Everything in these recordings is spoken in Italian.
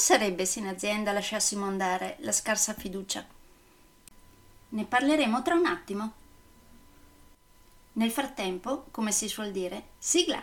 sarebbe se in azienda lasciassimo andare la scarsa fiducia? Ne parleremo tra un attimo. Nel frattempo, come si suol dire, sigla!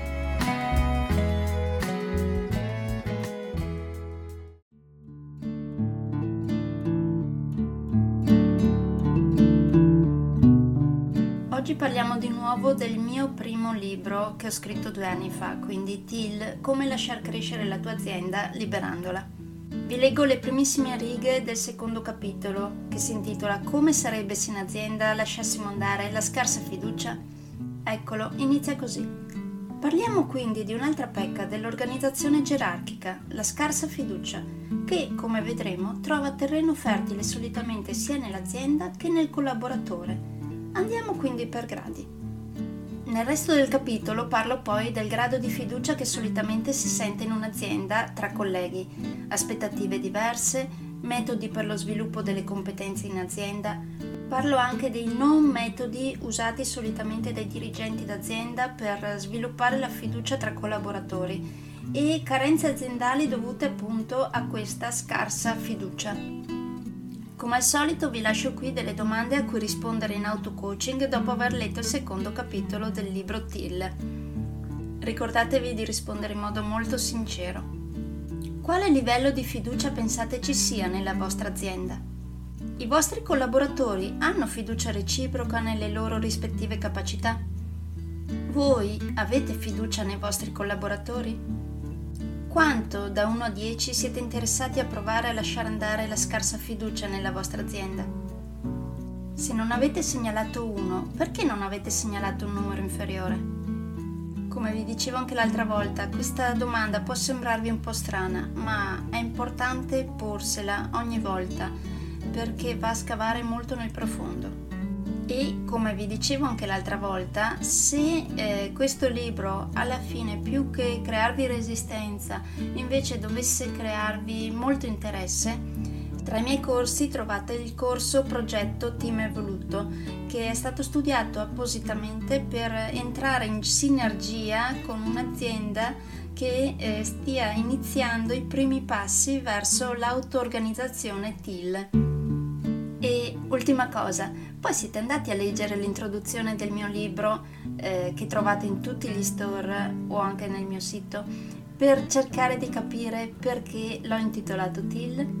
Oggi parliamo di nuovo del mio primo libro che ho scritto due anni fa, quindi TIL, come lasciar crescere la tua azienda liberandola. Vi leggo le primissime righe del secondo capitolo che si intitola Come sarebbe se in azienda lasciassimo andare la scarsa fiducia? Eccolo, inizia così. Parliamo quindi di un'altra pecca dell'organizzazione gerarchica, la scarsa fiducia, che, come vedremo, trova terreno fertile solitamente sia nell'azienda che nel collaboratore Andiamo quindi per gradi. Nel resto del capitolo parlo poi del grado di fiducia che solitamente si sente in un'azienda tra colleghi, aspettative diverse, metodi per lo sviluppo delle competenze in azienda. Parlo anche dei non metodi usati solitamente dai dirigenti d'azienda per sviluppare la fiducia tra collaboratori e carenze aziendali dovute appunto a questa scarsa fiducia. Come al solito vi lascio qui delle domande a cui rispondere in auto-coaching dopo aver letto il secondo capitolo del libro Till. Ricordatevi di rispondere in modo molto sincero. Quale livello di fiducia pensate ci sia nella vostra azienda? I vostri collaboratori hanno fiducia reciproca nelle loro rispettive capacità? Voi avete fiducia nei vostri collaboratori? Quanto da 1 a 10 siete interessati a provare a lasciare andare la scarsa fiducia nella vostra azienda? Se non avete segnalato 1, perché non avete segnalato un numero inferiore? Come vi dicevo anche l'altra volta, questa domanda può sembrarvi un po' strana, ma è importante porsela ogni volta perché va a scavare molto nel profondo e come vi dicevo anche l'altra volta, se eh, questo libro alla fine più che crearvi resistenza invece dovesse crearvi molto interesse, tra i miei corsi trovate il corso Progetto Team Evoluto, che è stato studiato appositamente per entrare in sinergia con un'azienda che eh, stia iniziando i primi passi verso l'auto-organizzazione TIL. Ultima cosa, poi siete andati a leggere l'introduzione del mio libro eh, che trovate in tutti gli store o anche nel mio sito per cercare di capire perché l'ho intitolato Till?